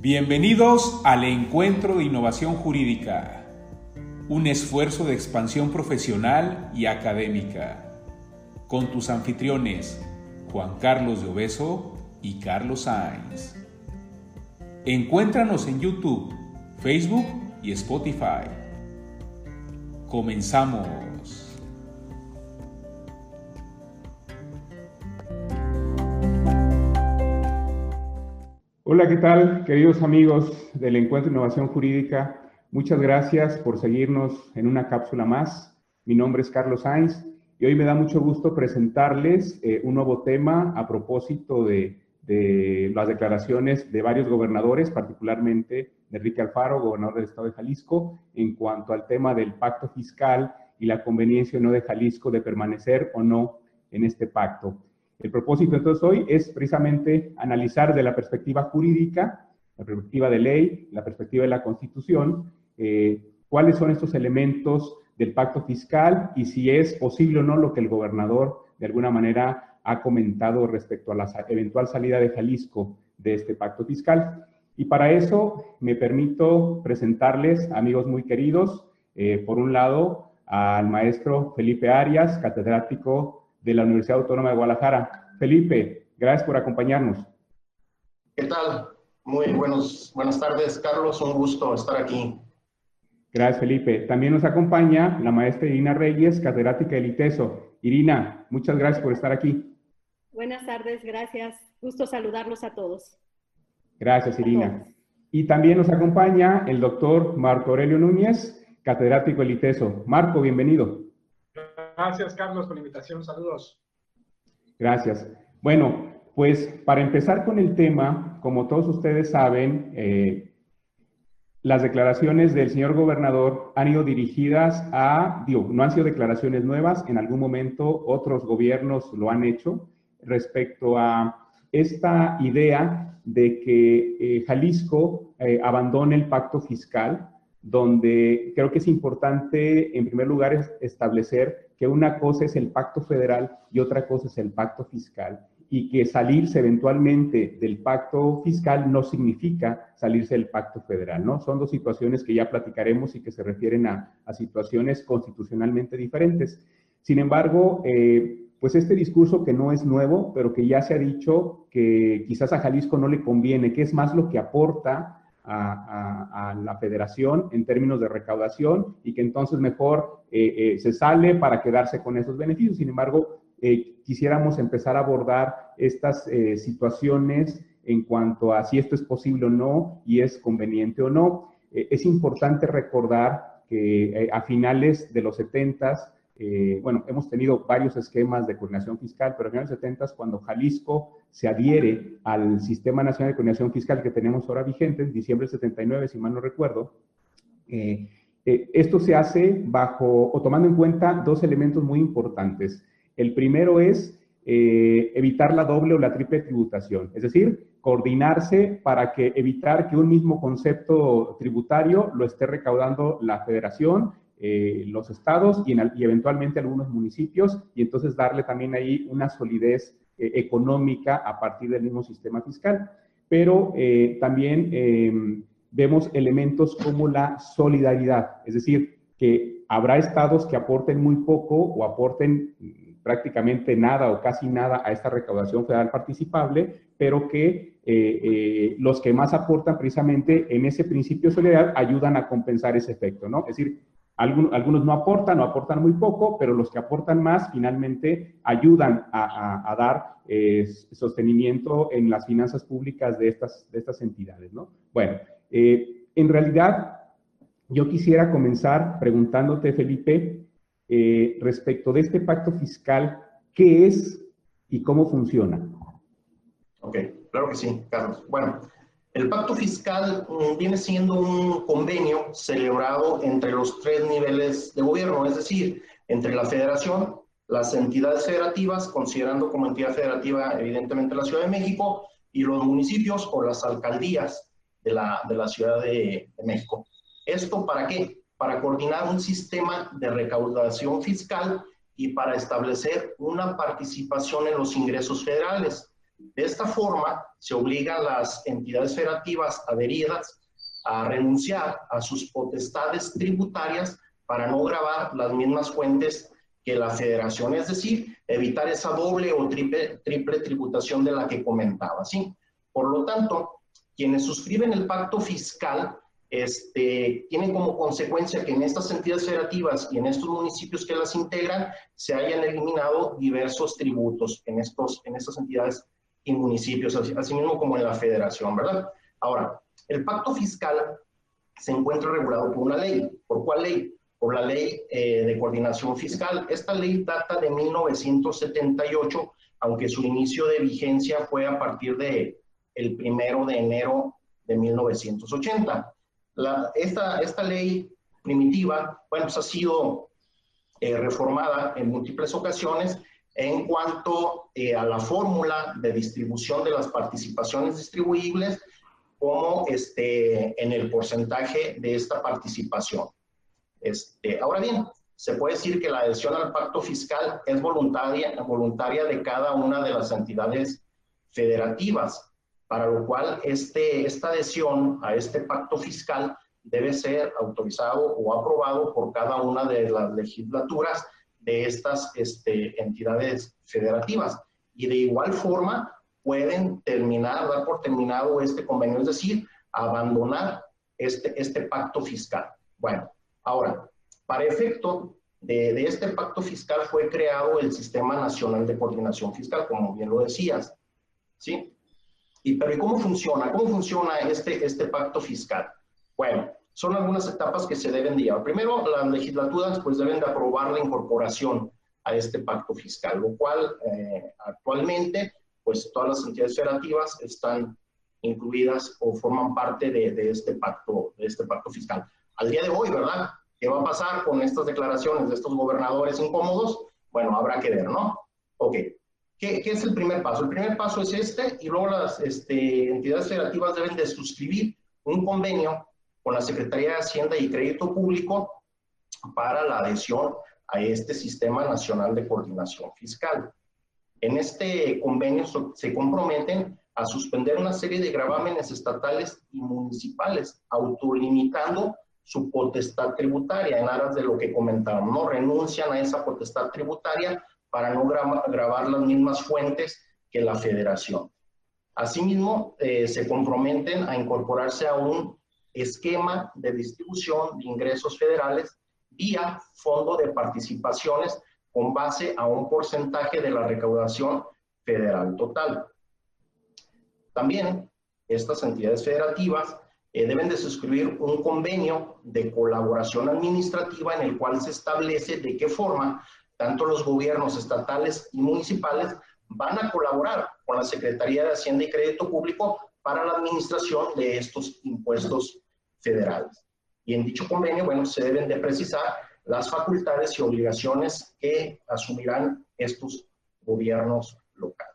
Bienvenidos al Encuentro de Innovación Jurídica, un esfuerzo de expansión profesional y académica, con tus anfitriones Juan Carlos de Obeso y Carlos Sainz. Encuéntranos en YouTube, Facebook y Spotify. Comenzamos. Hola, ¿qué tal, queridos amigos del Encuentro de Innovación Jurídica? Muchas gracias por seguirnos en una cápsula más. Mi nombre es Carlos Sainz y hoy me da mucho gusto presentarles eh, un nuevo tema a propósito de, de, las declaraciones de varios gobernadores, particularmente de Enrique Alfaro, gobernador del estado de Jalisco, en cuanto al tema del pacto fiscal y la conveniencia o no de Jalisco de permanecer o no en este pacto. El propósito entonces hoy es precisamente analizar de la perspectiva jurídica, la perspectiva de ley, la perspectiva de la Constitución, eh, cuáles son estos elementos del pacto fiscal y si es posible o no lo que el gobernador de alguna manera ha comentado respecto a la eventual salida de Jalisco de este pacto fiscal. Y para eso me permito presentarles, amigos muy queridos, eh, por un lado, al maestro Felipe Arias, catedrático de la Universidad Autónoma de Guadalajara. Felipe, gracias por acompañarnos. ¿Qué tal? Muy buenos, buenas tardes, Carlos. Un gusto estar aquí. Gracias, Felipe. También nos acompaña la maestra Irina Reyes, catedrática del ITESO. Irina, muchas gracias por estar aquí. Buenas tardes, gracias. Gusto saludarlos a todos. Gracias, Irina. Y también nos acompaña el doctor Marco Aurelio Núñez, catedrático del ITESO. Marco, bienvenido. Gracias, Carlos, por la invitación. Saludos. Gracias. Bueno, pues para empezar con el tema, como todos ustedes saben, eh, las declaraciones del señor gobernador han ido dirigidas a, digo, no han sido declaraciones nuevas, en algún momento otros gobiernos lo han hecho respecto a esta idea de que eh, Jalisco eh, abandone el pacto fiscal, donde creo que es importante, en primer lugar, establecer que una cosa es el pacto federal y otra cosa es el pacto fiscal y que salirse eventualmente del pacto fiscal no significa salirse del pacto federal, ¿no? Son dos situaciones que ya platicaremos y que se refieren a, situaciones constitucionalmente diferentes. Sin embargo, eh, pues este discurso que no es nuevo, pero que ya se ha dicho que quizás a Jalisco no le conviene, que es más lo que aporta a, la federación en términos de recaudación y que entonces mejor eh, eh, se sale para quedarse con esos beneficios. Sin embargo, eh, quisiéramos empezar a abordar estas situaciones en cuanto a si esto es posible o no y es conveniente o no. es importante recordar que a finales de los 70 eh, bueno, hemos tenido varios esquemas de coordinación fiscal, pero en los 70 cuando Jalisco se adhiere al Sistema Nacional de Coordinación Fiscal que tenemos ahora vigente, en diciembre del 79, si mal no recuerdo, eh, eh, esto se hace bajo o tomando en cuenta dos elementos muy importantes. El primero es evitar la doble o la triple tributación, es decir, coordinarse para que evitar que un mismo concepto tributario lo esté recaudando la federación eh, los estados y, eventualmente algunos municipios, y entonces darle también ahí una solidez eh, económica a partir del mismo sistema fiscal. Pero eh, también vemos elementos como la solidaridad, es decir, que habrá estados que aporten muy poco o aporten prácticamente nada o casi nada a esta recaudación federal participable, pero que los que más aportan precisamente en ese principio de solidaridad ayudan a compensar ese efecto, ¿no? Es decir, algunos, no aportan o aportan muy poco, pero los que aportan más finalmente ayudan a, dar eh, sostenimiento en las finanzas públicas de estas, de estas entidades, ¿no? Bueno, eh, en realidad yo quisiera comenzar preguntándote, Felipe, eh, respecto de este pacto fiscal, ¿qué es y cómo funciona? Ok, claro que sí, Carlos. Bueno, el pacto fiscal mm, viene siendo un convenio celebrado entre los tres niveles de gobierno, es decir, entre la federación, las entidades federativas, considerando como entidad federativa evidentemente la Ciudad de México, y los municipios o las alcaldías de la, de la Ciudad de, de México. ¿Esto para qué? Para coordinar un sistema de recaudación fiscal y para establecer una participación en los ingresos federales. De esta forma, se obliga a las entidades federativas adheridas a renunciar a sus potestades tributarias para no grabar las mismas fuentes que la federación, es decir, evitar esa doble o triple, tributación de la que comentaba, ¿sí? Por lo tanto, quienes suscriben el pacto fiscal este, tienen como consecuencia que en estas entidades federativas y en estos municipios que las integran se hayan eliminado diversos tributos en, estos, en estas entidades y municipios, así, mismo como en la federación, ¿verdad? Ahora, el pacto fiscal se encuentra regulado por una ley. ¿Por cuál ley? Por la ley eh, de coordinación fiscal. Esta ley data de 1978, aunque su inicio de vigencia fue a partir de el primero de enero de 1980. La, esta, esta ley primitiva, bueno, pues ha sido eh, reformada en múltiples ocasiones en cuanto eh, a la fórmula de distribución de las participaciones distribuibles como este, en el porcentaje de esta participación. Este, ahora bien, se puede decir que la adhesión al pacto fiscal es voluntaria, voluntaria de cada una de las entidades federativas, para lo cual este, esta adhesión a este pacto fiscal debe ser autorizado o aprobado por cada una de las legislaturas de estas este, entidades federativas. Y de igual forma pueden terminar, dar por terminado este convenio, es decir, abandonar este, este pacto fiscal. Bueno, ahora, para efecto de, este pacto fiscal fue creado el Sistema Nacional de Coordinación Fiscal, como bien lo decías, ¿sí? Y, pero ¿y cómo funciona? ¿Cómo funciona este, este pacto fiscal? Bueno, son algunas etapas que se deben llevar. Primero, las legislaturas pues deben de aprobar la incorporación a este pacto fiscal, lo cual eh, actualmente pues todas las entidades federativas están incluidas o forman parte de, de, este pacto, de este pacto fiscal. Al día de hoy, ¿verdad? ¿Qué va a pasar con estas declaraciones de estos gobernadores incómodos? Bueno, habrá que ver, ¿no? Ok. ¿Qué, ¿Qué, es el primer paso? El primer paso es este y luego las este, entidades federativas deben de suscribir un convenio con la Secretaría de Hacienda y Crédito Público para la adhesión a este Sistema Nacional de Coordinación Fiscal. En este convenio se comprometen a suspender una serie de gravámenes estatales y municipales, autolimitando su potestad tributaria en aras de lo que comentábamos, ¿no? Renuncian a esa potestad tributaria para no grabar las mismas fuentes que la federación. Asimismo, eh, se comprometen a incorporarse a un esquema de distribución de ingresos federales vía fondo de participaciones con base a un porcentaje de la recaudación federal total. También estas entidades federativas eh, deben de suscribir un convenio de colaboración administrativa en el cual se establece de qué forma tanto los gobiernos estatales y municipales van a colaborar con la Secretaría de Hacienda y Crédito Público para la administración de estos impuestos federales. Y en dicho convenio, bueno, se deben de precisar las facultades y obligaciones que asumirán estos gobiernos locales.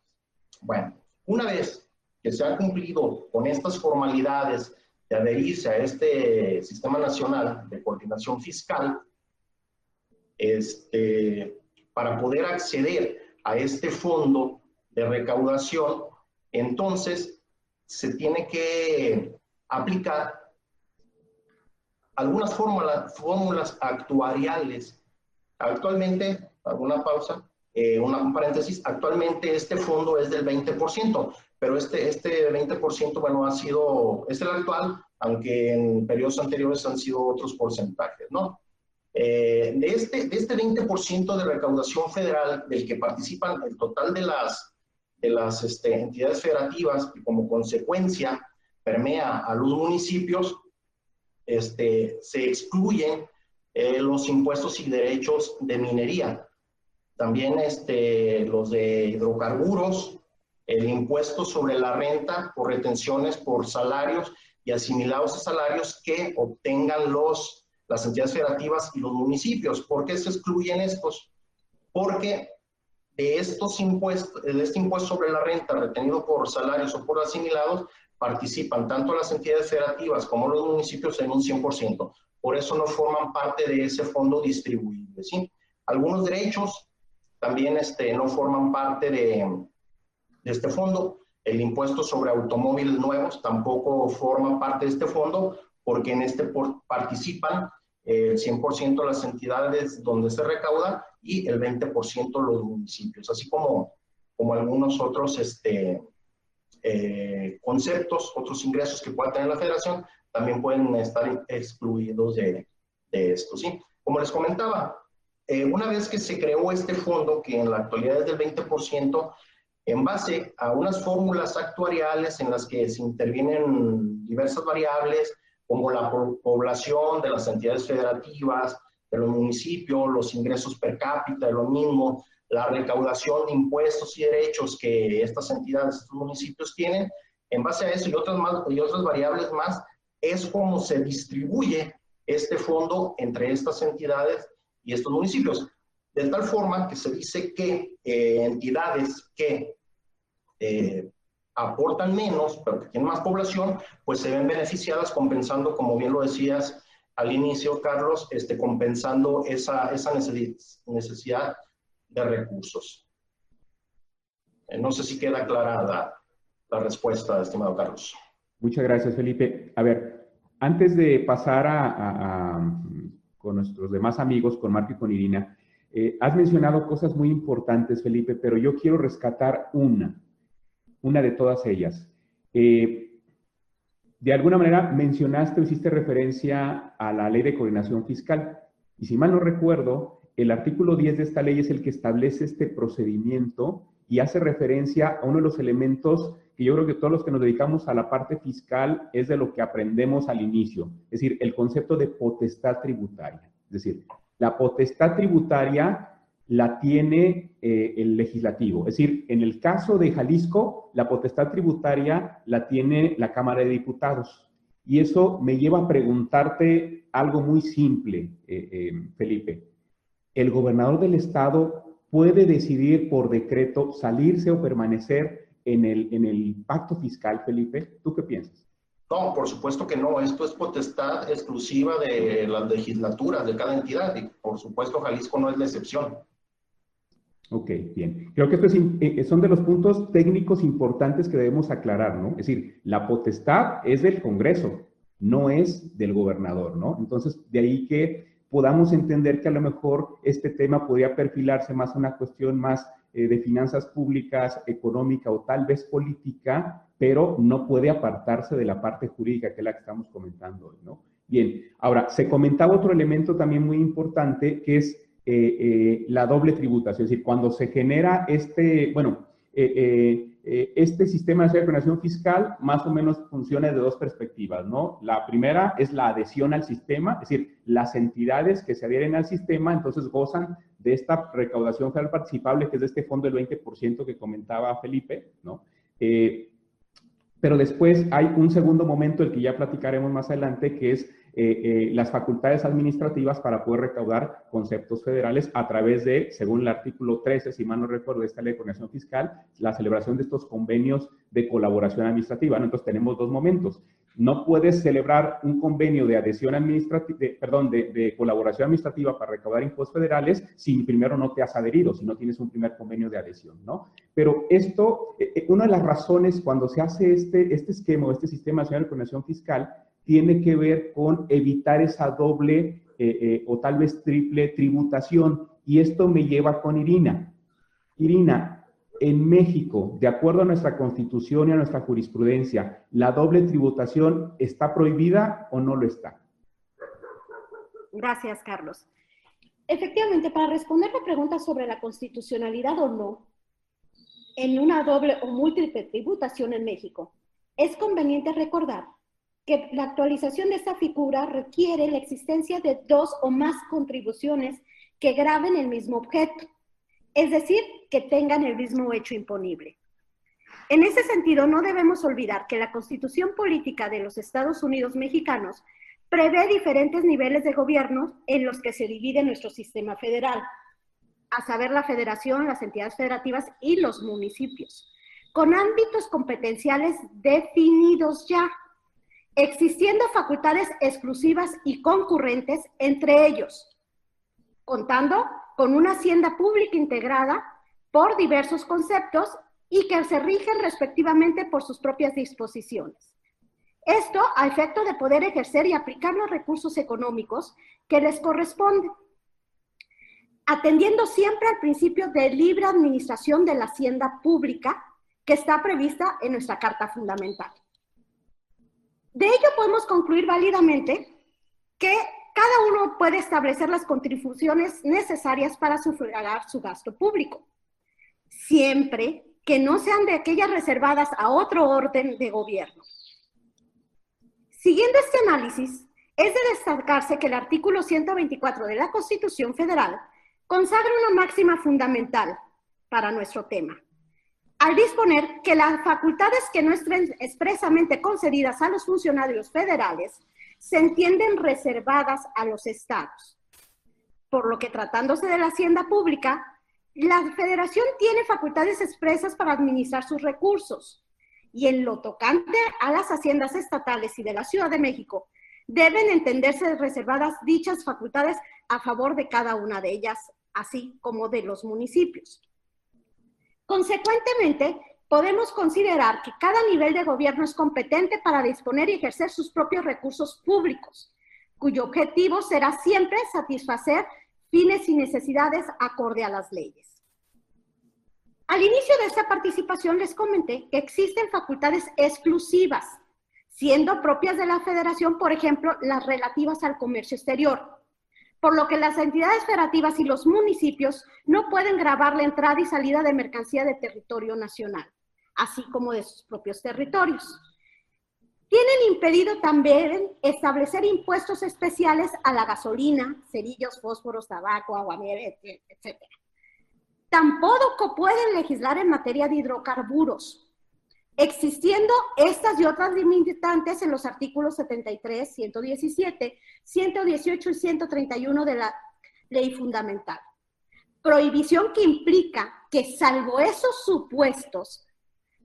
Bueno, una vez que se ha cumplido con estas formalidades de adherirse a este Sistema Nacional de Coordinación Fiscal, este, para poder acceder a este fondo de recaudación, entonces se tiene que aplicar algunas fórmulas, fórmulas actuariales. Actualmente, alguna pausa, eh, una, un paréntesis, actualmente este fondo es del 20%, pero este, este 20%, bueno, ha sido, es el actual, aunque en periodos anteriores han sido otros porcentajes, ¿no? Eh, de, este, de este 20% de recaudación federal del que participan el total de las, de las este, entidades federativas y como consecuencia permea a los municipios, este, se excluyen eh, los impuestos y derechos de minería. También este, los de hidrocarburos, el impuesto sobre la renta por retenciones por salarios y asimilados a salarios que obtengan los, las entidades federativas y los municipios. ¿Por qué se excluyen estos? Porque de estos impuestos, de este impuesto sobre la renta retenido por salarios o por asimilados, participan tanto las entidades federativas como los municipios en un 100%. Por eso no forman parte de ese fondo distribuible. ¿sí? Algunos derechos también este, no forman parte de, de este fondo. El impuesto sobre automóviles nuevos tampoco forma parte de este fondo porque en este participan el 100% las entidades donde se recauda y el 20% los municipios, así como, como algunos otros este, eh, conceptos, otros ingresos que pueda tener la federación, también pueden estar excluidos de, de esto. ¿sí? Como les comentaba, eh, una vez que se creó este fondo, que en la actualidad es del 20%, en base a unas fórmulas actuariales en las que se intervienen diversas variables, como la población de las entidades federativas, de los municipios, los ingresos per cápita, lo mismo, la recaudación de impuestos y derechos que estas entidades, estos municipios tienen, en base a eso y otras, más, y otras variables más, es como se distribuye este fondo entre estas entidades y estos municipios. De tal forma que se dice que eh, entidades que eh, aportan menos, pero que tienen más población, pues se ven beneficiadas compensando, como bien lo decías al inicio, Carlos, este, compensando esa, esa necesidad de recursos. Eh, no sé si queda clara la, la respuesta, estimado Carlos. Muchas gracias, Felipe. A ver, antes de pasar a, con nuestros demás amigos, con Marco y con Irina, eh, has mencionado cosas muy importantes, Felipe, pero yo quiero rescatar una, una de todas ellas. Eh, de alguna manera mencionaste o hiciste referencia a la ley de coordinación fiscal. Y si mal no recuerdo, el artículo 10 de esta ley es el que establece este procedimiento y hace referencia a uno de los elementos que yo creo que todos los que nos dedicamos a la parte fiscal es de lo que aprendemos al inicio, es decir, el concepto de potestad tributaria. Es decir, la potestad tributaria la tiene eh, el legislativo. Es decir, en el caso de Jalisco, la potestad tributaria la tiene la Cámara de Diputados. Y eso me lleva a preguntarte algo muy simple, eh, eh, Felipe. ¿El gobernador del estado puede decidir por decreto salirse o permanecer en el, en el pacto fiscal, Felipe? ¿Tú qué piensas? No, por supuesto que no. Esto es potestad exclusiva de las legislaturas de cada entidad y por supuesto Jalisco no es la excepción. Ok, bien. Creo que estos eh, son de los puntos técnicos importantes que debemos aclarar, ¿no? Es decir, la potestad es del Congreso, no es del gobernador, ¿no? Entonces, de ahí que podamos entender que a lo mejor este tema podría perfilarse más una cuestión más eh, de finanzas públicas, económica o tal vez política, pero no puede apartarse de la parte jurídica que es la que estamos comentando hoy, ¿no? Bien, ahora, se comentaba otro elemento también muy importante que es eh, eh, la doble tributación, es decir, cuando se genera este, bueno, este sistema de coordinación fiscal más o menos funciona de dos perspectivas, ¿no? La primera es la adhesión al sistema, es decir, las entidades que se adhieren al sistema entonces gozan de esta recaudación federal participable, que es de este fondo del 20% que comentaba Felipe, ¿no? Eh, pero después hay un segundo momento, el que ya platicaremos más adelante, que es eh, eh, las facultades administrativas para poder recaudar conceptos federales a través de, según el artículo 13, si mal no recuerdo, de esta ley de coordinación fiscal, la celebración de estos convenios de colaboración administrativa. Entonces tenemos dos momentos. No puedes celebrar un convenio de adhesión administrativa, perdón, de, colaboración administrativa para recaudar impuestos federales si primero no te has adherido, si no tienes un primer convenio de adhesión, ¿no? Pero esto, eh, una de las razones cuando se hace este, este esquema, este sistema nacional de coordinación fiscal, tiene que ver con evitar esa doble eh, o tal vez triple tributación. Y esto me lleva con Irina. Irina, en México, de acuerdo a nuestra constitución y a nuestra jurisprudencia, ¿la doble tributación está prohibida o no lo está? Gracias, Carlos. Efectivamente, para responder la pregunta sobre la constitucionalidad o no en una doble o múltiple tributación en México, es conveniente recordar que la actualización de esta figura requiere la existencia de dos o más contribuciones que graben el mismo objeto es decir, que tengan el mismo hecho imponible. En ese sentido, no debemos olvidar que la constitución política de los Estados Unidos mexicanos prevé diferentes niveles de gobierno en los que se divide nuestro sistema federal, a saber la federación, las entidades federativas y los municipios, con ámbitos competenciales definidos ya, existiendo facultades exclusivas y concurrentes entre ellos, contando con una hacienda pública integrada por diversos conceptos y que se rigen respectivamente por sus propias disposiciones. Esto a efecto de poder ejercer y aplicar los recursos económicos que les corresponden, atendiendo siempre al principio de libre administración de la hacienda pública que está prevista en nuestra Carta Fundamental. De ello podemos concluir válidamente que cada uno puede establecer las contribuciones necesarias para sufragar su gasto público, siempre que no sean de aquellas reservadas a otro orden de gobierno. Siguiendo este análisis, es de destacarse que el artículo 124 de la Constitución Federal consagra una máxima fundamental para nuestro tema, al disponer que las facultades que no estén expresamente concedidas a los funcionarios federales se entienden reservadas a los estados. Por lo que tratándose de la hacienda pública, la federación tiene facultades expresas para administrar sus recursos y en lo tocante a las haciendas estatales y de la Ciudad de México, deben entenderse reservadas dichas facultades a favor de cada una de ellas, así como de los municipios. Consecuentemente, podemos considerar que cada nivel de gobierno es competente para disponer y ejercer sus propios recursos públicos, cuyo objetivo será siempre satisfacer fines y necesidades acorde a las leyes. Al inicio de esta participación les comenté que existen facultades exclusivas, siendo propias de la federación, por ejemplo, las relativas al comercio exterior, por lo que las entidades federativas y los municipios no pueden grabar la entrada y salida de mercancía de territorio nacional, así como de sus propios territorios. Tienen impedido también establecer impuestos especiales a la gasolina, cerillos, fósforos, tabaco, agua, etc. Tampoco pueden legislar en materia de hidrocarburos, existiendo estas y otras limitantes en los artículos 73, 117, 118 y 131 de la ley fundamental. Prohibición que implica que salvo esos supuestos,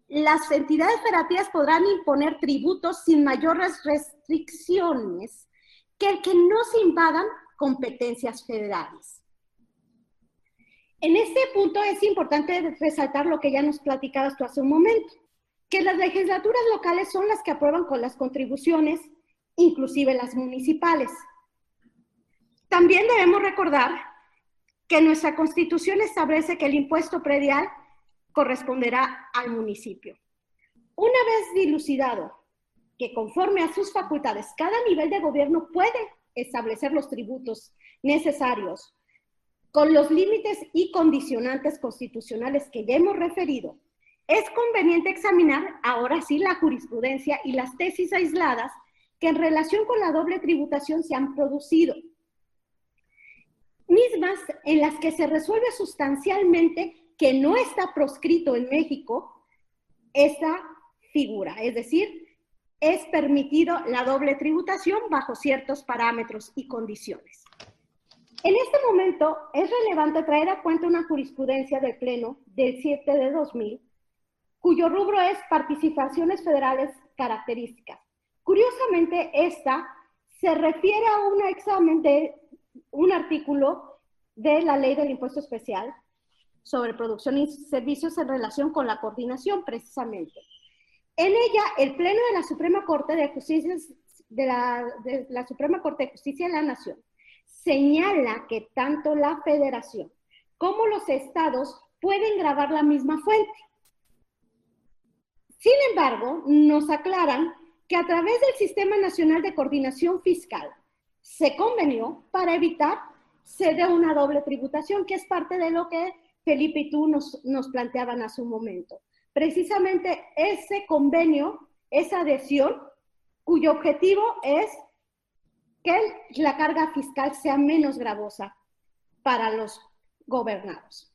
las entidades federativas podrán imponer tributos sin mayores restricciones que el que no se invadan competencias federales. En este punto es importante resaltar lo que ya nos platicabas tú hace un momento que las legislaturas locales son las que aprueban con las contribuciones, inclusive las municipales. También debemos recordar que nuestra constitución establece que el impuesto predial corresponderá al municipio. Una vez dilucidado que conforme a sus facultades cada nivel de gobierno puede establecer los tributos necesarios con los límites y condicionantes constitucionales que ya hemos referido, es conveniente examinar ahora sí la jurisprudencia y las tesis aisladas que en relación con la doble tributación se han producido, mismas en las que se resuelve sustancialmente que no está proscrito en México esta figura, es decir, es permitido la doble tributación bajo ciertos parámetros y condiciones. En este momento es relevante traer a cuenta una jurisprudencia del Pleno del 7 de 2000 cuyo rubro es participaciones federales características. Curiosamente, esta se refiere a un examen de un artículo de la ley del impuesto especial sobre producción y servicios en relación con la coordinación, precisamente. En ella, el Pleno de la Suprema Corte de Justicia de la, Suprema Corte de Justicia de la Nación señala que tanto la Federación como los estados pueden grabar la misma fuente. Sin embargo, nos aclaran que a través del Sistema Nacional de Coordinación Fiscal se convenió para evitar se dé una doble tributación, que es parte de lo que Felipe y tú nos, nos planteaban hace un momento. Precisamente ese convenio, esa adhesión, cuyo objetivo es que la carga fiscal sea menos gravosa para los gobernados.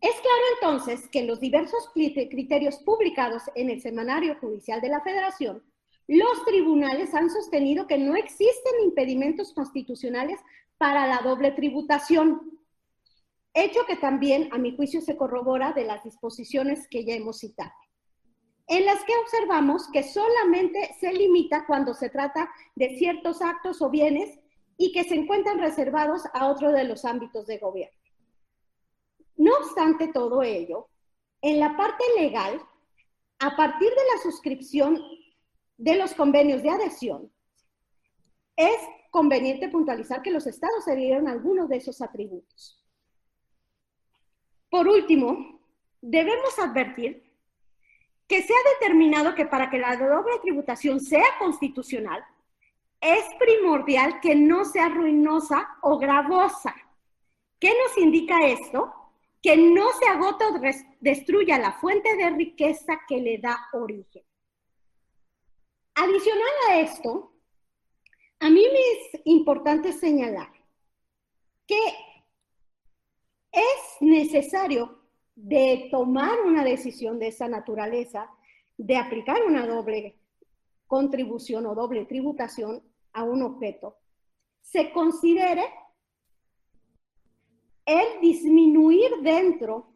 Es claro entonces que los diversos criterios publicados en el Semanario Judicial de la Federación, los tribunales han sostenido que no existen impedimentos constitucionales para la doble tributación, hecho que también, a mi juicio, se corrobora de las disposiciones que ya hemos citado, en las que observamos que solamente se limita cuando se trata de ciertos actos o bienes y que se encuentran reservados a otro de los ámbitos de gobierno. No obstante todo ello, en la parte legal, a partir de la suscripción de los convenios de adhesión, es conveniente puntualizar que los estados se algunos de esos atributos. Por último, debemos advertir que se ha determinado que para que la doble tributación sea constitucional, es primordial que no sea ruinosa o gravosa. ¿Qué nos indica esto? Que no se agota o destruya la fuente de riqueza que le da origen. Adicional a esto, a mí me es importante señalar que es necesario de tomar una decisión de esa naturaleza, de aplicar una doble contribución o doble tributación a un objeto, se considere el disminuir dentro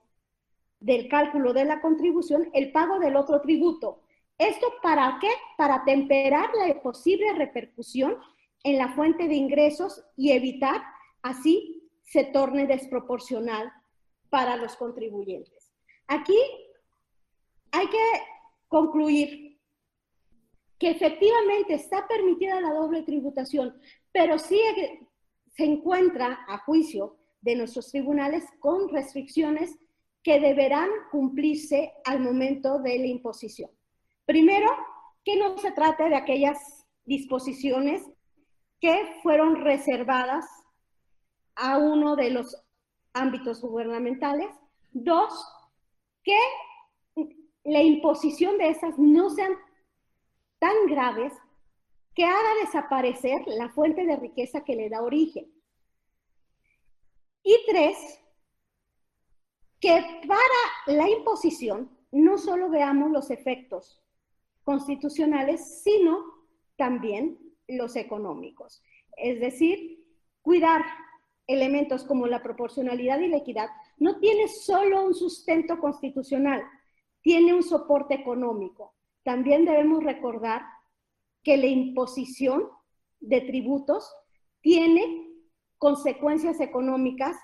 del cálculo de la contribución el pago del otro tributo. ¿Esto para qué? Para temperar la posible repercusión en la fuente de ingresos y evitar así se torne desproporcional para los contribuyentes. Aquí hay que concluir que efectivamente está permitida la doble tributación, pero sí se encuentra a juicio de nuestros tribunales con restricciones que deberán cumplirse al momento de la imposición. Primero, que no se trate de aquellas disposiciones que fueron reservadas a uno de los ámbitos gubernamentales. Dos, que la imposición de esas no sean tan graves que haga desaparecer la fuente de riqueza que le da origen. Y tres, que para la imposición no solo veamos los efectos constitucionales, sino también los económicos. Es decir, cuidar elementos como la proporcionalidad y la equidad no tiene solo un sustento constitucional, tiene un soporte económico. También debemos recordar que la imposición de tributos tiene consecuencias económicas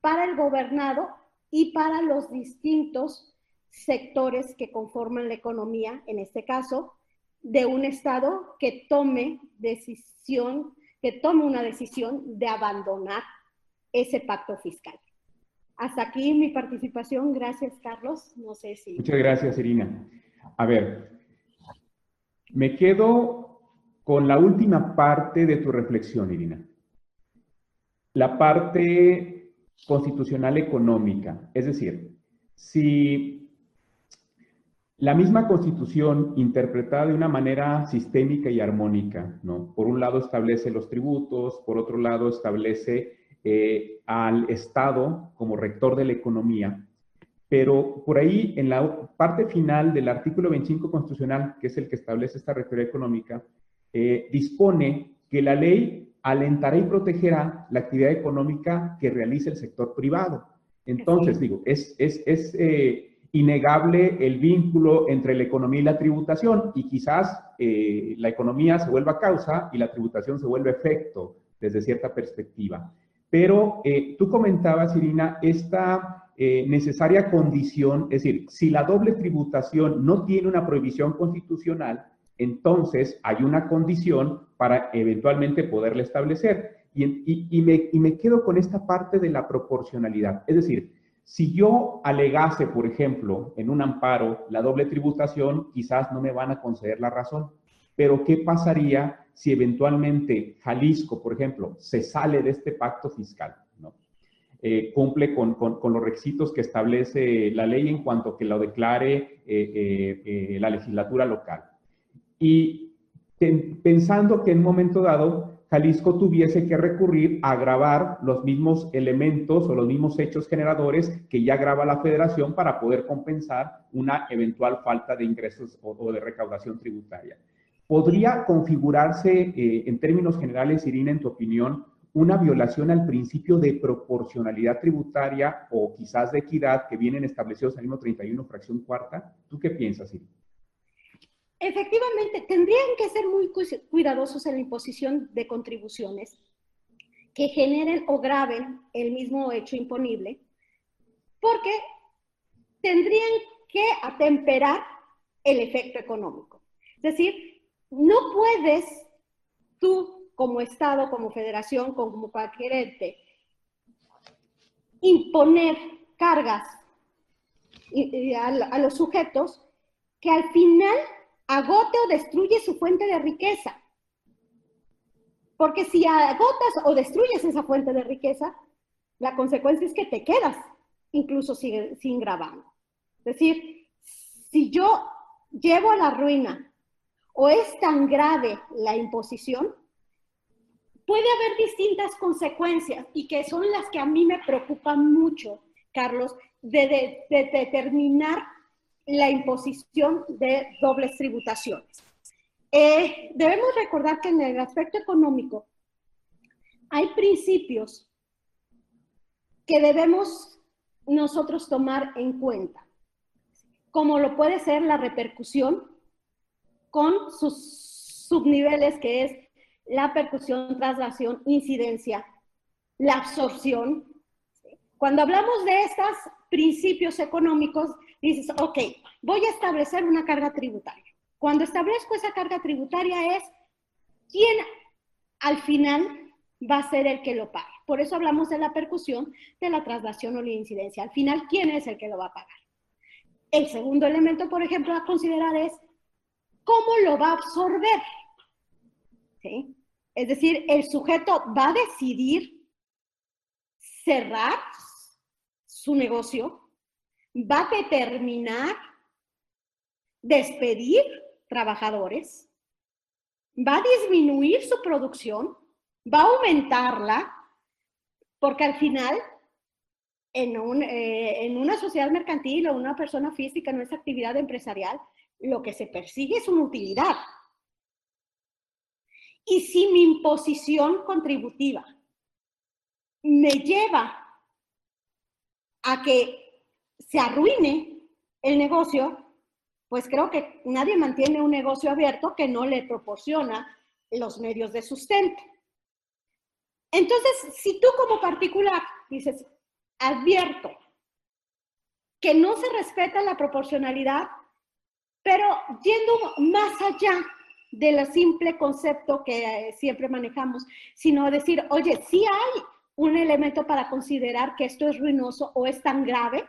para el gobernado y para los distintos sectores que conforman la economía, en este caso, de un Estado que tome decisión, que tome una decisión de abandonar ese pacto fiscal. Hasta aquí mi participación. Gracias, Carlos. No sé si... Muchas gracias, Irina. A ver, me quedo con la última parte de tu reflexión, Irina. La parte constitucional económica. Es decir, si la misma constitución, interpretada de una manera sistémica y armónica, ¿no? Por un lado establece los tributos, por otro lado establece eh, al Estado como rector de la economía. Pero por ahí, en la parte final del artículo 25 constitucional, que es el que establece esta rectoría económica, eh, dispone que la ley alentará y protegerá la actividad económica que realice el sector privado. Entonces, digo, es, es, es eh, innegable el vínculo entre la economía y la tributación y quizás la economía se vuelva causa y la tributación se vuelve efecto desde cierta perspectiva. Pero eh, tú comentabas, Irina, esta eh, necesaria condición, es decir, si la doble tributación no tiene una prohibición constitucional, entonces hay una condición para eventualmente poderla establecer. Y, me, quedo con esta parte de la proporcionalidad. Es decir, si yo alegase, por ejemplo, en un amparo la doble tributación, quizás no me van a conceder la razón. Pero ¿qué pasaría si eventualmente Jalisco, por ejemplo, se sale de este pacto fiscal? ¿no? Eh, cumple con, los requisitos que establece la ley en cuanto que lo declare eh, eh, la legislatura local. Y pensando que en un momento dado Jalisco tuviese que recurrir a grabar los mismos elementos o los mismos hechos generadores que ya graba la federación para poder compensar una eventual falta de ingresos o de recaudación tributaria. ¿Podría configurarse eh, en términos generales, Irina, en tu opinión, una violación al principio de proporcionalidad tributaria o quizás de equidad que vienen establecidos en el 31, fracción cuarta? ¿Tú qué piensas, Irina? Efectivamente, tendrían que ser muy cuidadosos en la imposición de contribuciones que generen o graben el mismo hecho imponible, porque tendrían que atemperar el efecto económico. Es decir, no puedes tú como Estado, como federación, como cualquier ente, imponer cargas a los sujetos que al final agote o destruye su fuente de riqueza. Porque si agotas o destruyes esa fuente de riqueza, la consecuencia es que te quedas incluso sin, sin grabando. Es decir, si yo llevo a la ruina o es tan grave la imposición, puede haber distintas consecuencias y que son las que a mí me preocupan mucho, Carlos, de, determinar la imposición de dobles tributaciones. Eh, debemos recordar que en el aspecto económico hay principios que debemos nosotros tomar en cuenta, como lo puede ser la repercusión con sus subniveles, que es la percusión, traslación, incidencia, la absorción. Cuando hablamos de estos principios económicos, dices, ok, voy a establecer una carga tributaria. Cuando establezco esa carga tributaria es quién al final va a ser el que lo pague. Por eso hablamos de la percusión, de la traslación o la incidencia. Al final, ¿quién es el que lo va a pagar? El segundo elemento, por ejemplo, a considerar es cómo lo va a absorber. Es decir, el sujeto va a decidir cerrar su negocio, va a determinar despedir trabajadores, va a disminuir su producción, va a aumentarla, porque al final, en, eh, en una sociedad mercantil o una persona física, en esa actividad empresarial, lo que se persigue es una utilidad. Y si mi imposición contributiva me lleva a que se arruine el negocio, pues creo que nadie mantiene un negocio abierto que no le proporciona los medios de sustento. Entonces, si tú como particular dices, advierto que no se respeta la proporcionalidad, pero yendo más allá del simple concepto que eh, siempre manejamos, sino decir, oye, sí hay un elemento para considerar que esto es ruinoso o es tan grave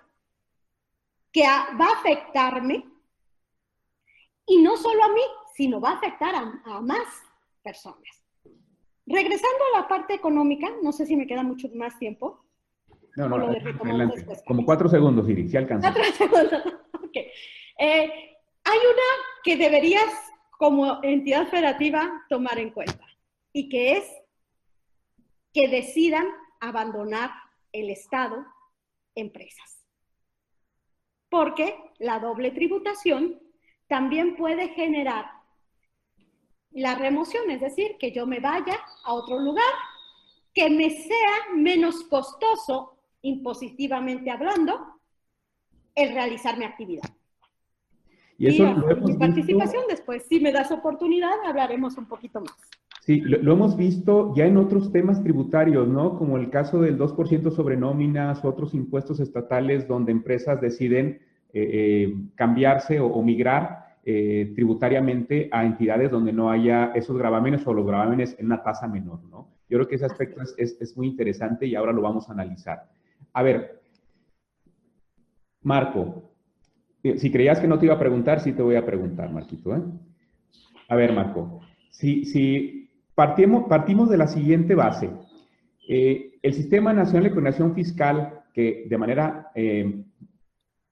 que va a afectarme y no solo a mí, sino va a afectar a, más personas. Regresando a la parte económica, no sé si me queda mucho más tiempo. No, no, adelante. Como cuatro segundos, Iris, si alcanza. Cuatro segundos, ok. Eh, hay una que deberías como entidad federativa tomar en cuenta y que es que decidan abandonar el Estado empresas. Porque la doble tributación también puede generar la remoción, es decir, que yo me vaya a otro lugar, que me sea menos costoso, impositivamente hablando, el realizar mi actividad. Y eso mi participación después, si me das oportunidad, hablaremos un poquito más. Sí, lo, hemos visto ya en otros temas tributarios, ¿no? Como el caso del 2% sobre nóminas, otros impuestos estatales donde empresas deciden eh, eh, cambiarse o, migrar eh, tributariamente a entidades donde no haya esos gravámenes o los gravámenes en una tasa menor, ¿no? Yo creo que ese aspecto es, es, es muy interesante y ahora lo vamos a analizar. A ver, Marco, si creías que no te iba a preguntar, sí te voy a preguntar, Marquito. ¿eh? A ver, Marco, si, si partimos, partimos de la siguiente base. Eh, el Sistema Nacional de Coordinación Fiscal, que de manera eh,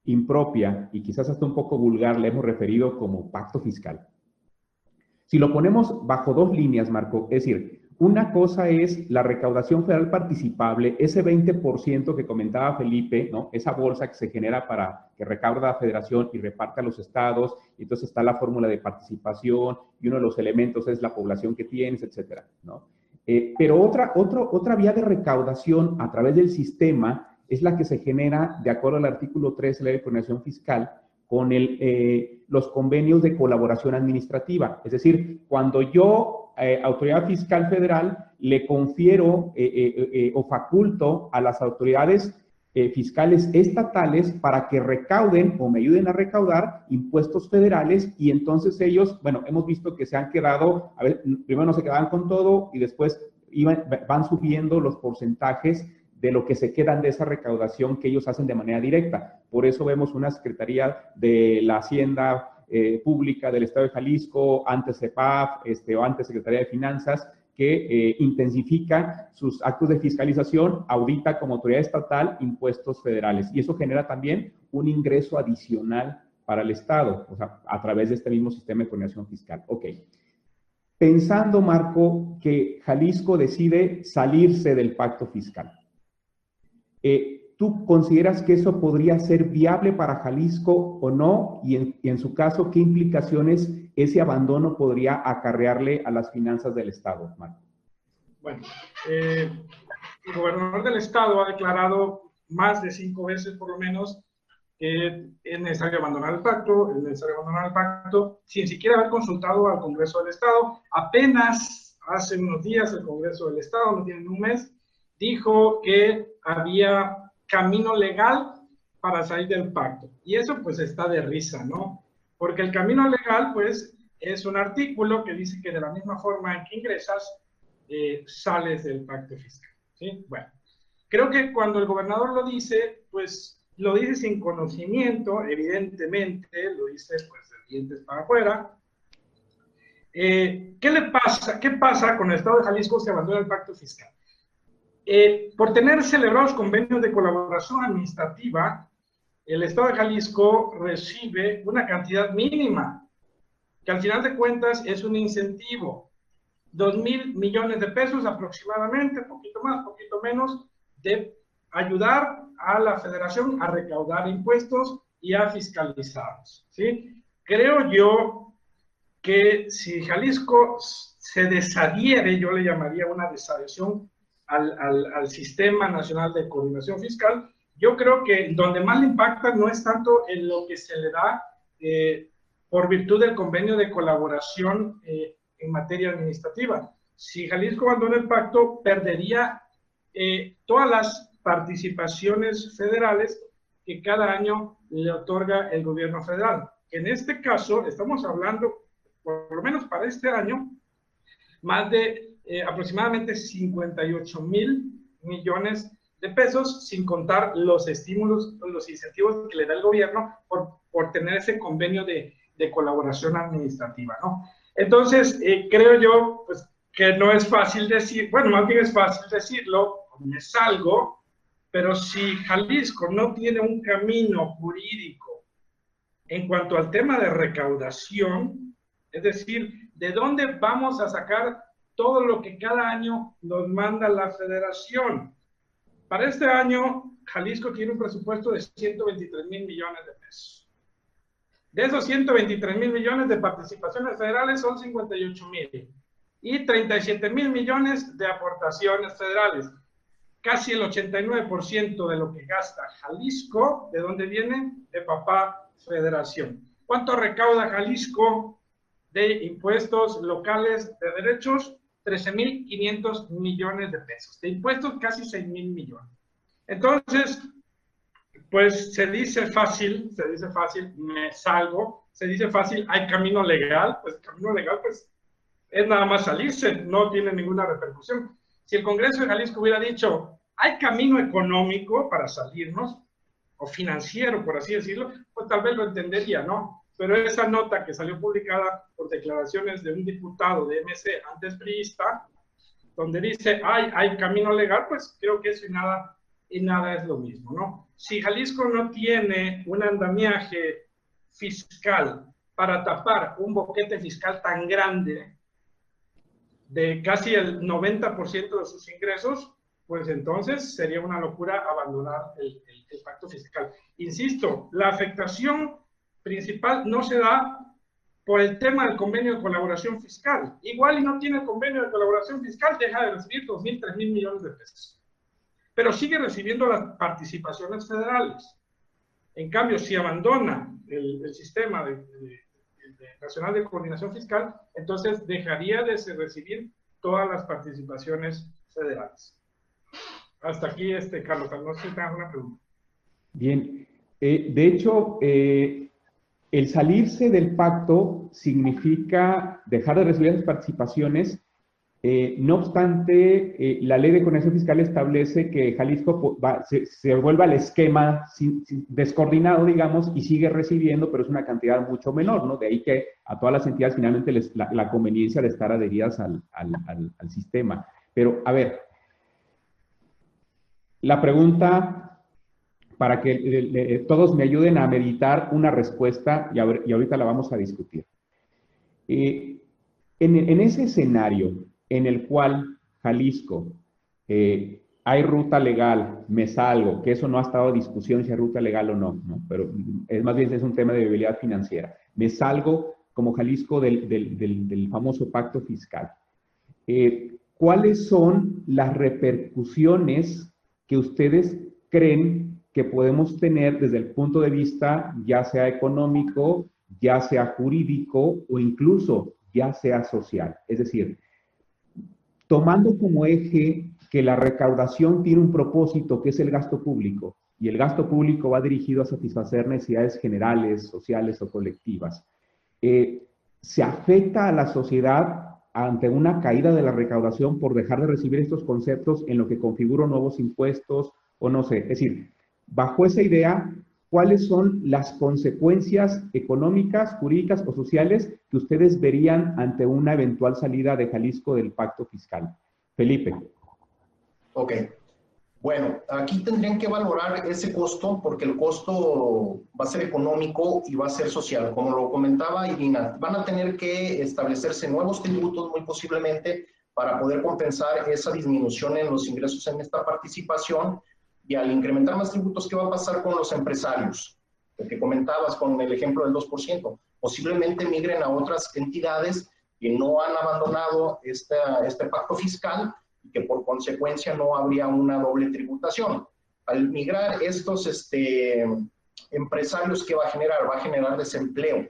impropia y quizás hasta un poco vulgar le hemos referido como pacto fiscal. Si lo ponemos bajo dos líneas, Marco, es decir, una cosa es la recaudación federal participable, ese 20% que comentaba Felipe, ¿no? Esa bolsa que se genera para que recauda la federación y reparte a los estados, y entonces está la fórmula de participación y uno de los elementos es la población que tienes, etcétera, ¿no? Eh, pero otra, otra vía de recaudación a través del sistema es la que se genera de acuerdo al artículo 3 de la ley de coordinación fiscal con el, eh, los convenios de colaboración administrativa. Es decir, cuando yo eh, autoridad fiscal federal le confiero eh, eh, o faculto a las autoridades fiscales estatales para que recauden o me ayuden a recaudar impuestos federales y entonces ellos, bueno, hemos visto que se han quedado, a ver, primero no se quedaban con todo y después iban, van subiendo los porcentajes de lo que se quedan de esa recaudación que ellos hacen de manera directa. Por eso vemos una Secretaría de la Hacienda eh, Pública del Estado de Jalisco, antes CEPAF, este, o antes Secretaría de Finanzas, que eh, intensifica sus actos de fiscalización, audita como autoridad estatal impuestos federales. Y eso genera también un ingreso adicional para el Estado, o sea, a través de este mismo sistema de coordinación fiscal. Ok. Pensando, Marco, que Jalisco decide salirse del pacto fiscal, eh, ¿tú consideras que eso podría ser viable para Jalisco o no? Y en, y en su caso, ¿qué implicaciones ese abandono podría acarrearle a las finanzas del Estado, Marco? Bueno, eh, el gobernador del Estado ha declarado más de cinco veces por lo menos que es necesario abandonar el pacto, es necesario abandonar el pacto, sin siquiera haber consultado al Congreso del Estado. Apenas hace unos días el Congreso del Estado, no tiene un mes, dijo que había camino legal para salir del pacto. Y eso pues está de risa, ¿no? Porque el camino legal, pues, es un artículo que dice que de la misma forma en que ingresas, eh, sales del pacto fiscal. ¿sí? Bueno, creo que cuando el gobernador lo dice, pues lo dice sin conocimiento, evidentemente, lo dice pues de dientes para afuera. Eh, ¿Qué le pasa? ¿Qué pasa con el Estado de Jalisco si abandona el pacto fiscal? Eh, por tener celebrados convenios de colaboración administrativa, el Estado de Jalisco recibe una cantidad mínima, que al final de cuentas es un incentivo, dos mil millones de pesos aproximadamente, poquito más, poquito menos, de ayudar a la federación a recaudar impuestos y a fiscalizarlos. ¿sí? Creo yo que si Jalisco se desadhiere, yo le llamaría una desadhesión al, al, al Sistema Nacional de Coordinación Fiscal, yo creo que donde más le impacta no es tanto en lo que se le da eh, por virtud del convenio de colaboración eh, en materia administrativa. Si Jalisco abandona el pacto, perdería eh, todas las participaciones federales que cada año le otorga el gobierno federal. En este caso, estamos hablando, por lo menos para este año, más de eh, aproximadamente 58 mil millones de pesos, sin contar los estímulos, los incentivos que le da el gobierno por, por tener ese convenio de, de colaboración administrativa, ¿no? Entonces, eh, creo yo, pues, que no es fácil decir, bueno, más bien es fácil decirlo, me salgo, pero si Jalisco no tiene un camino jurídico en cuanto al tema de recaudación, es decir, ¿de dónde vamos a sacar todo lo que cada año nos manda la federación? Para este año, Jalisco tiene un presupuesto de 123 mil millones de pesos. De esos 123 mil millones de participaciones federales son 58 mil y 37 mil millones de aportaciones federales. Casi el 89% de lo que gasta Jalisco, ¿de dónde viene? De papá federación. ¿Cuánto recauda Jalisco de impuestos locales de derechos? 13.500 millones de pesos. De impuestos, casi 6.000 millones. Entonces, pues se dice fácil, se dice fácil, me salgo, se dice fácil, hay camino legal, pues camino legal, pues es nada más salirse, no tiene ninguna repercusión. Si el Congreso de Jalisco hubiera dicho, hay camino económico para salirnos, o financiero, por así decirlo, pues tal vez lo entendería, ¿no? Pero esa nota que salió publicada por declaraciones de un diputado de MC antes priista, donde dice, hay, hay camino legal, pues creo que eso y nada, y nada es lo mismo, ¿no? Si Jalisco no tiene un andamiaje fiscal para tapar un boquete fiscal tan grande de casi el 90% de sus ingresos, pues entonces sería una locura abandonar el, el, el pacto fiscal. Insisto, la afectación principal no se da por el tema del convenio de colaboración fiscal. Igual y no tiene convenio de colaboración fiscal, deja de recibir 2.000, 3.000 millones de pesos. Pero sigue recibiendo las participaciones federales. En cambio, si abandona el, sistema nacional de coordinación fiscal, entonces dejaría de recibir todas las participaciones federales. Hasta aquí, este, Carlos, no sé si una pregunta. Bien, eh, de hecho, eh, el salirse del pacto significa dejar de recibir esas participaciones. Eh, no obstante, la ley de coordinación fiscal establece que Jalisco se, se, vuelva al esquema descoordinado, digamos, y sigue recibiendo, pero es una cantidad mucho menor, ¿no? De ahí que a todas las entidades finalmente les, la, conveniencia de estar adheridas al, al sistema. Pero, a ver, la pregunta para que todos me ayuden a meditar una respuesta y, ahorita la vamos a discutir. Eh, en, ese escenario en el cual Jalisco eh, hay ruta legal, me salgo, que eso no ha estado en discusión si hay ruta legal o no, pero es más bien es un tema de viabilidad financiera. Me salgo como Jalisco del, famoso pacto fiscal. Eh, ¿Cuáles son las repercusiones que ustedes creen que podemos tener desde el punto de vista ya sea económico, ya sea jurídico o incluso ya sea social. Es decir, tomando como eje que la recaudación tiene un propósito que es el gasto público y el gasto público va dirigido a satisfacer necesidades generales, sociales o colectivas, eh, se afecta a la sociedad ante una caída de la recaudación por dejar de recibir estos conceptos en lo que configura nuevos impuestos o no sé. Es decir, bajo esa idea, ¿cuáles son las consecuencias económicas, jurídicas o sociales que ustedes verían ante una eventual salida de Jalisco del pacto fiscal? Felipe. Ok. Bueno, aquí tendrían que valorar ese costo porque el costo va a ser económico y va a ser social. Como lo comentaba Irina, van a tener que establecerse nuevos tributos muy posiblemente para poder compensar esa disminución en los ingresos en esta participación y al incrementar más tributos, ¿qué va a pasar con los empresarios? Lo que comentabas con el ejemplo del 2%. Posiblemente migren a otras entidades que no han abandonado este, este pacto fiscal y que por consecuencia no habría una doble tributación. Al migrar estos este, empresarios, ¿qué va a generar? Va a generar desempleo.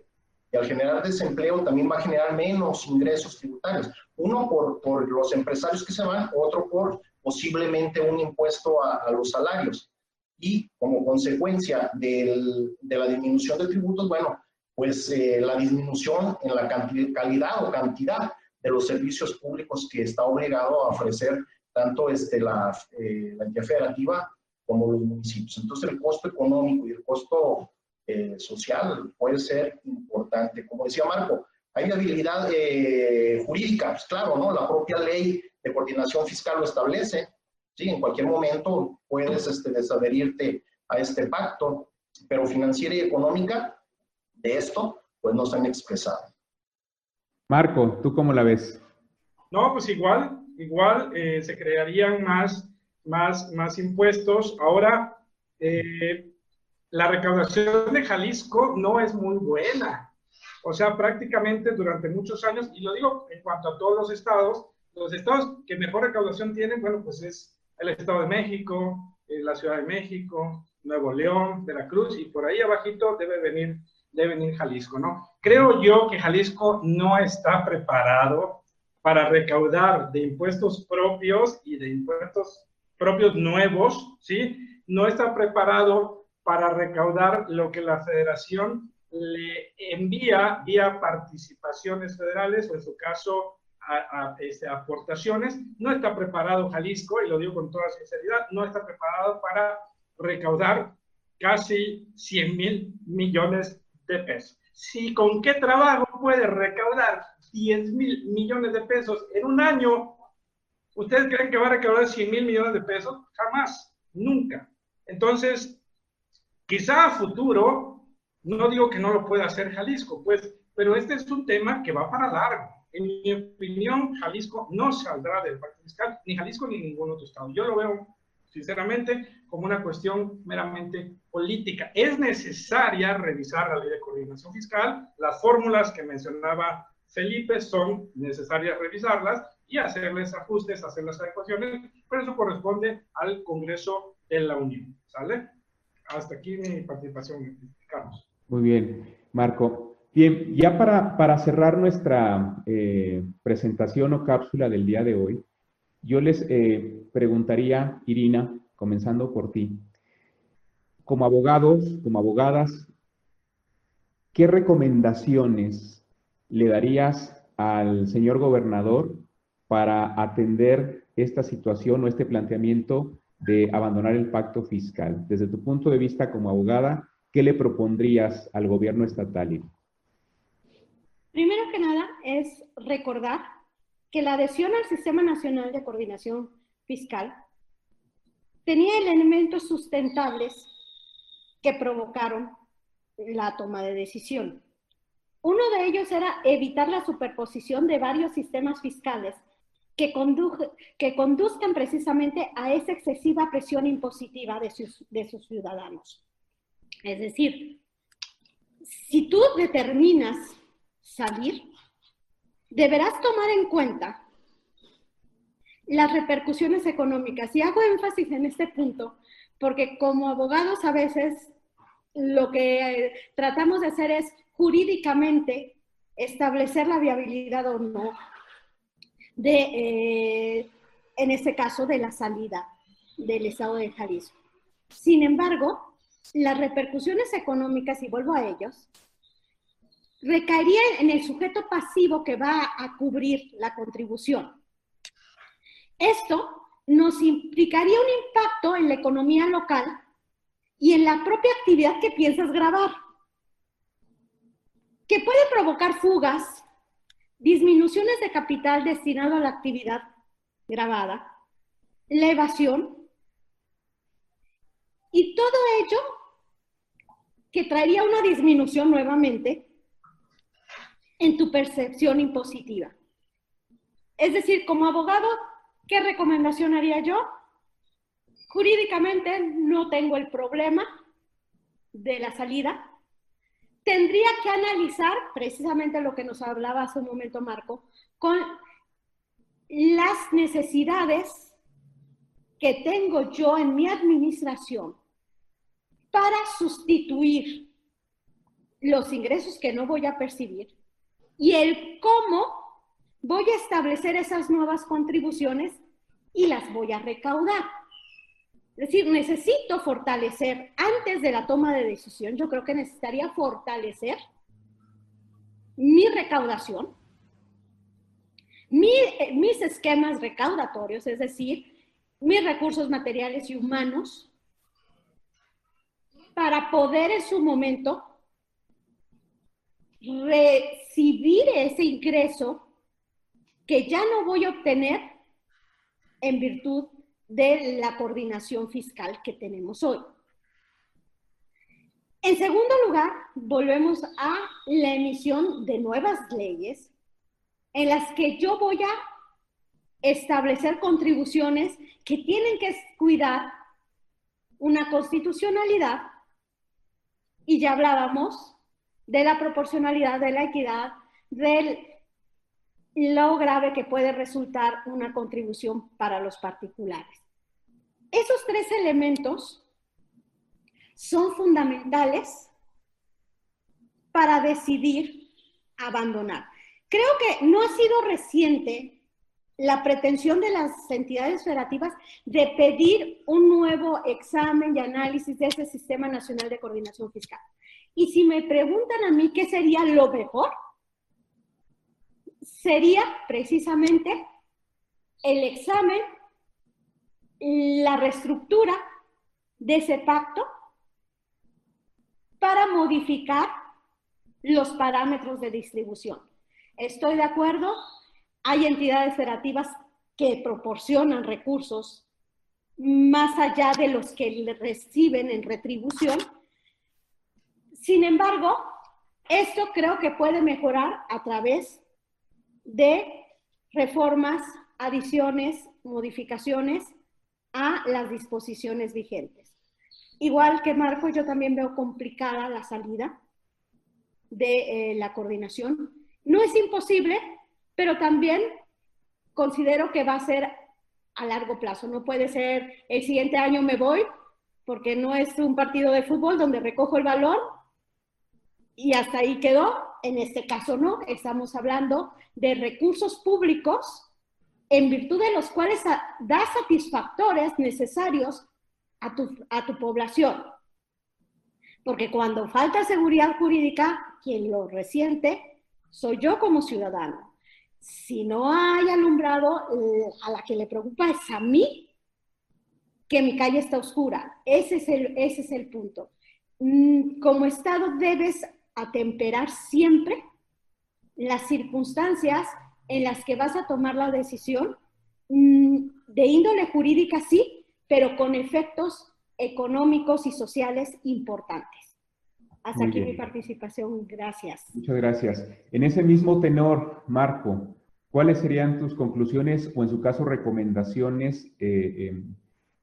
Y al generar desempleo también va a generar menos ingresos tributarios. Uno por, por los empresarios que se van, otro por posiblemente un impuesto a, los salarios. Y como consecuencia de la disminución de tributos, bueno, pues eh, la disminución en la calidad o cantidad de los servicios públicos que está obligado a ofrecer tanto este, la, eh, la entidad federativa como los municipios. Entonces el costo económico y el costo eh, social puede ser importante. Como decía Marco, hay habilidad jurídica, pues claro, ¿no? La propia ley de coordinación fiscal lo establece. Sí, en cualquier momento puedes este, desadherirte a este pacto, pero financiera y económica de esto, pues no se han expresado. Marco, ¿tú cómo la ves? No, pues igual, igual eh, se crearían más, más, más impuestos. Ahora, eh, la recaudación de Jalisco no es muy buena. O sea, prácticamente durante muchos años, y lo digo en cuanto a todos los estados, los estados que mejor recaudación tienen, bueno, pues es el Estado de México, eh, la Ciudad de México, Nuevo León, Veracruz, y por ahí abajito debe venir, debe venir Jalisco, ¿no? Creo yo que Jalisco no está preparado para recaudar de impuestos propios y de impuestos propios nuevos, ¿sí? No está preparado para recaudar lo que la federación le envía vía participaciones federales, o en su caso, a, este, aportaciones. No está preparado Jalisco, y lo digo con toda sinceridad, no está preparado para recaudar casi 100 mil millones de pesos. Si con qué trabajo puede recaudar 10 mil millones de pesos en un año, ¿ustedes creen que va a recaudar 100 mil millones de pesos? Jamás, nunca. Entonces, quizá a futuro, no digo que no lo pueda hacer Jalisco, pues, pero este es un tema que va para largo. En mi opinión, Jalisco no saldrá del pacto fiscal, ni Jalisco ni ningún otro estado. Yo lo veo, sinceramente, como una cuestión meramente política. Es necesaria revisar la ley de coordinación fiscal. Las fórmulas que mencionaba Felipe son necesarias revisarlas y hacerles ajustes, hacer las adecuaciones, pero eso corresponde al Congreso de la Unión. ¿Sale? Hasta aquí mi participación, Carlos. Muy bien, Marco. Bien, ya para, cerrar nuestra eh, presentación o cápsula del día de hoy, yo les eh, preguntaría, Irina, comenzando por ti, como abogados, como abogadas, ¿qué recomendaciones le darías al señor gobernador para atender esta situación o este planteamiento de abandonar el pacto fiscal? Desde tu punto de vista como abogada, ¿qué le propondrías al gobierno estatal? Primero que nada es recordar que la adhesión al Sistema Nacional de Coordinación Fiscal tenía elementos sustentables que provocaron la toma de decisión. Uno de ellos era evitar la superposición de varios sistemas fiscales que, que conduzcan precisamente a esa excesiva presión impositiva de sus, de sus ciudadanos. Es decir, si tú determinas salir, deberás tomar en cuenta las repercusiones económicas. Y hago énfasis en este punto porque como abogados a veces lo que tratamos de hacer es jurídicamente establecer la viabilidad o no de, eh, en este caso, de la salida del Estado de Jalisco. Sin embargo, las repercusiones económicas, y vuelvo a ellos, recaerían en el sujeto pasivo que va a cubrir la contribución. Esto nos implicaría un impacto en la economía local y en la propia actividad que piensas grabar, que puede provocar fugas, disminuciones de capital destinado a la actividad grabada, la evasión, y todo ello que traería una disminución nuevamente en tu percepción impositiva. Es decir, como abogado, ¿qué recomendación haría yo? Jurídicamente no tengo el problema de la salida. Tendría que analizar precisamente lo que nos hablaba hace un momento Marco, con las necesidades que tengo yo en mi administración para sustituir los ingresos que no voy a percibir y el cómo voy a establecer esas nuevas contribuciones y las voy a recaudar. Es decir, necesito fortalecer antes de la toma de decisión, yo creo que necesitaría fortalecer mi recaudación, eh, mis esquemas recaudatorios, es decir, mis recursos materiales y humanos, para poder en su momento recibir ese ingreso que ya no voy a obtener en virtud de la coordinación fiscal que tenemos hoy. En segundo lugar, volvemos a la emisión de nuevas leyes en las que yo voy a establecer contribuciones que tienen que cuidar una constitucionalidad y ya hablábamos de la proporcionalidad, de la equidad, de lo grave que puede resultar una contribución para los particulares. Esos tres elementos son fundamentales para decidir abandonar. Creo que no ha sido reciente la pretensión de las entidades federativas de pedir un nuevo examen y análisis de ese Sistema Nacional de Coordinación Fiscal. Y si me preguntan a mí qué sería lo mejor, sería precisamente el examen la reestructura de ese pacto para modificar los parámetros de distribución. Estoy de acuerdo, hay entidades federativas que proporcionan recursos más allá de los que reciben en retribución. Sin embargo, esto creo que puede mejorar a través de reformas, adiciones, modificaciones a las disposiciones vigentes. Igual que Marco, yo también veo complicada la salida de eh, la coordinación. No es imposible, pero también considero que va a ser a largo plazo. No puede ser el siguiente año me voy, porque no es un partido de fútbol donde recojo el balón y hasta ahí quedó. En este caso no, estamos hablando de recursos públicos en virtud de los cuales da satisfactores necesarios a tu, a tu población. Porque cuando falta seguridad jurídica, quien lo resiente soy yo como ciudadano. Si no hay alumbrado, eh, a la que le preocupa es a mí que mi calle está oscura. Ese es el, ese es el punto. Mm, como Estado debes atemperar siempre las circunstancias en las que vas a tomar la decisión mm, de índole jurídica, sí, pero con efectos económicos y sociales importantes. Hasta aquí mi participación. Gracias. Muchas gracias. En ese mismo tenor, Marco, ¿cuáles serían tus conclusiones o en su caso recomendaciones eh, em,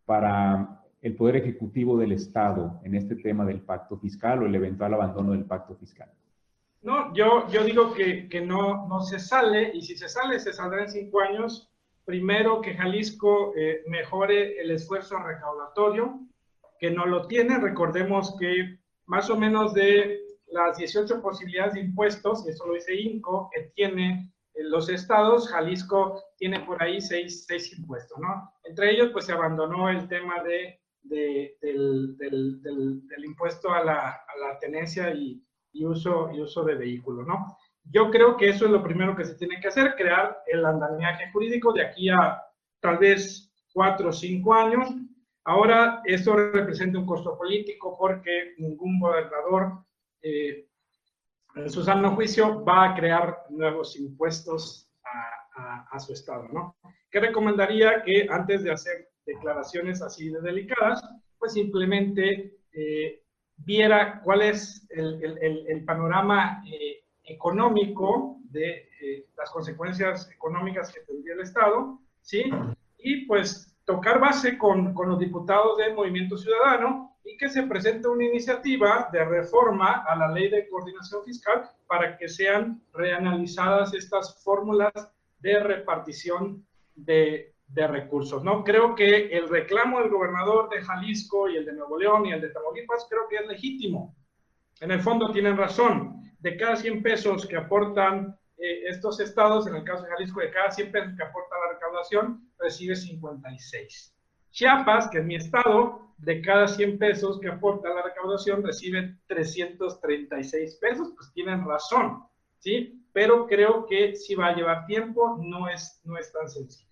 para el Poder Ejecutivo del Estado en este tema del pacto fiscal o el eventual abandono del pacto fiscal? No, yo, yo digo que, que no, no se sale y si se sale, se saldrá en cinco años. Primero, que Jalisco eh, mejore el esfuerzo recaudatorio, que no lo tiene. Recordemos que más o menos de las 18 posibilidades de impuestos, eso lo dice INCO, que tiene los estados, Jalisco tiene por ahí seis, seis impuestos, ¿no? Entre ellos, pues se abandonó el tema de, de del, impuesto a la, a tenencia y, uso, de vehículos, ¿no? Yo creo que eso es lo primero que se tiene que hacer, crear el andamiaje jurídico de aquí a tal vez cuatro o cinco años, Ahora, esto representa un costo político porque ningún gobernador, eh, en su sano juicio, va a crear nuevos impuestos a, su estado, ¿no? ¿Qué recomendaría que antes de hacer declaraciones así de delicadas, pues simplemente eh, viera cuál es el, panorama eh, económico de las consecuencias económicas que tendría el Estado, ¿sí? Y pues tocar base con, con, los diputados del Movimiento Ciudadano y que se presente una iniciativa de reforma a la ley de coordinación fiscal para que sean reanalizadas estas fórmulas de repartición de, de recursos. ¿no? Creo que el reclamo del gobernador de Jalisco y el de Nuevo León y el de Tamaulipas creo que es legítimo. En el fondo tienen razón. De cada 100 pesos que aportan eh, estos estados, en el caso de Jalisco, de cada 100 pesos que aporta la recaudación, recibe 56. Chiapas, que es mi estado, de cada 100 pesos que aporta la recaudación, recibe 336 pesos, pues tienen razón, ¿sí? Pero creo que si va a llevar tiempo, no es, no es tan sencillo.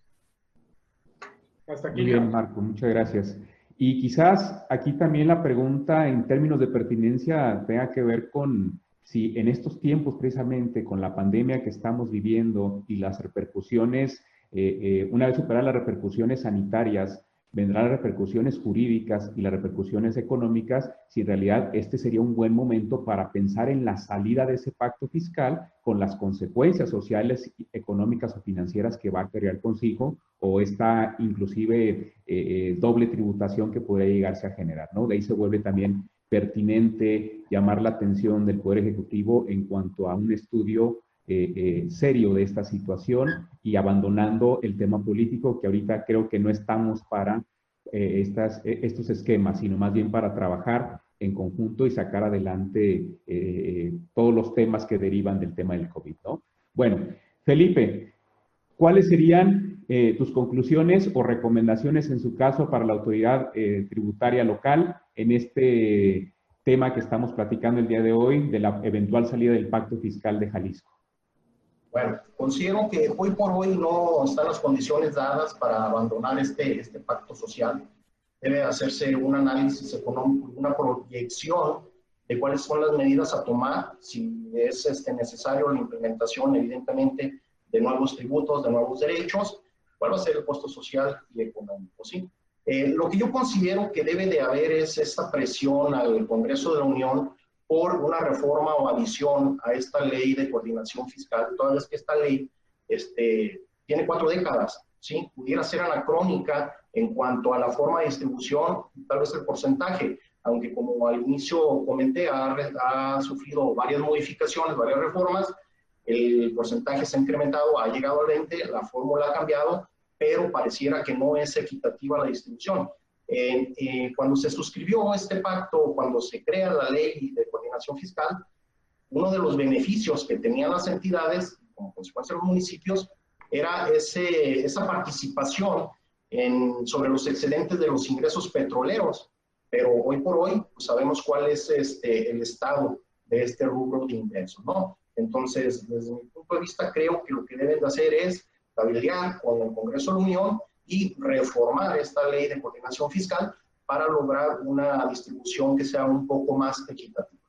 Hasta aquí. Muy bien, Marco, muchas gracias. Y quizás aquí también la pregunta en términos de pertinencia tenga que ver con si en estos tiempos precisamente con la pandemia que estamos viviendo y las repercusiones, eh, eh, una vez superadas las repercusiones sanitarias, vendrán las repercusiones jurídicas y las repercusiones económicas, si en realidad este sería un buen momento para pensar en la salida de ese pacto fiscal con las consecuencias sociales, económicas o financieras que va a crear consigo o esta inclusive eh, doble tributación que podría llegarse a generar, ¿no? De ahí se vuelve también pertinente llamar la atención del Poder Ejecutivo en cuanto a un estudio eh, eh, serio de esta situación y abandonando el tema político, que ahorita creo que no estamos para eh, estos esquemas, sino más bien para trabajar en conjunto y sacar adelante todos los temas que derivan del tema del COVID. ¿no? Bueno, Felipe, ¿cuáles serían tus conclusiones o recomendaciones en su caso para la autoridad tributaria local en este tema que estamos platicando el día de hoy de la eventual salida del pacto fiscal de Jalisco? Bueno, considero que hoy por hoy no están las condiciones dadas para abandonar este, este pacto social. Debe hacerse un análisis económico, una proyección de cuáles son las medidas a tomar, si es este, necesario la implementación, evidentemente, de nuevos tributos, de nuevos derechos, cuál va a ser el costo social y económico, ¿sí? Eh, lo que yo considero que debe de haber es esta presión al Congreso de la Unión por una reforma o adición a esta ley de coordinación fiscal, toda vez que esta ley este, tiene cuatro décadas, ¿sí? pudiera ser anacrónica en cuanto a la forma de distribución, tal vez el porcentaje, aunque como al inicio comenté, ha, ha sufrido varias modificaciones, varias reformas, el porcentaje se ha incrementado, ha llegado al 20, la fórmula ha cambiado, pero pareciera que no es equitativa la distribución. Eh, cuando se suscribió este pacto, cuando se crea la ley de coordinación fiscal, uno de los beneficios que tenían las entidades, como consecuencia de los municipios, era ese, esa participación en, sobre los excedentes de los ingresos petroleros. Pero hoy por hoy pues sabemos cuál es este, el estado de este rubro de ingresos, ¿no? Entonces, desde mi punto de vista, creo que lo que deben de hacer es cabildear con el Congreso de la Unión y reformar esta ley de coordinación fiscal para lograr una distribución que sea un poco más equitativa.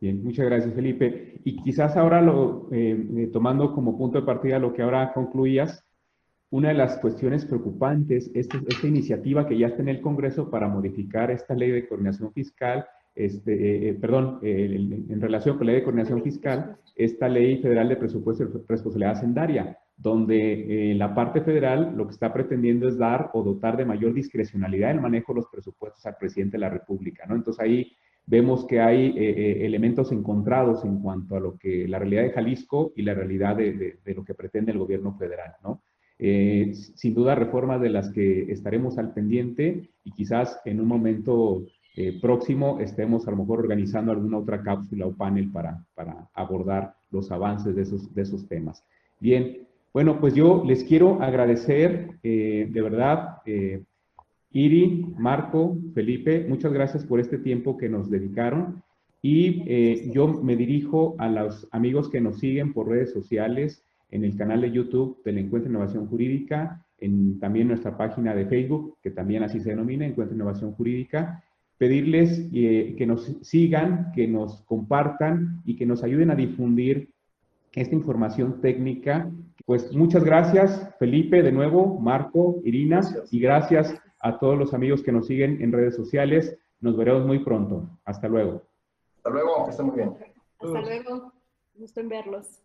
Bien, muchas gracias Felipe. Y quizás ahora, lo, eh, eh, tomando como punto de partida lo que ahora concluías, una de las cuestiones preocupantes es esta iniciativa que ya está en el Congreso para modificar esta ley de coordinación fiscal, este, eh, perdón, en relación con la ley de coordinación fiscal, esta ley federal de presupuesto y responsabilidad hacendaria, donde eh, la parte federal lo que está pretendiendo es dar o dotar de mayor discrecionalidad el manejo de los presupuestos al presidente de la República, ¿no? Entonces ahí vemos que hay eh, eh, elementos encontrados en cuanto a lo que la realidad de Jalisco y la realidad de, lo que pretende el gobierno federal, ¿no? sin duda reformas de las que estaremos al pendiente y quizás en un momento próximo estemos a lo mejor organizando alguna otra cápsula o panel para, para abordar los avances de esos, de esos temas. Bien, bueno, pues yo les quiero agradecer eh, de verdad, eh, Iri, Marco, Felipe, muchas gracias por este tiempo que nos dedicaron. Y eh, yo me dirijo a los amigos que nos siguen por redes sociales, en el canal de YouTube del Encuentro Innovación Jurídica, en también nuestra página de Facebook, que también así se denomina, Encuentro Innovación Jurídica, pedirles que nos sigan, que nos compartan y que nos ayuden a difundir esta información técnica pues muchas gracias, Felipe, de nuevo, Marco, Irina, y gracias a todos los amigos que nos siguen en redes sociales. Nos veremos muy pronto. Hasta luego. Hasta luego, que estén muy bien. Hasta luego. Gusto en verlos.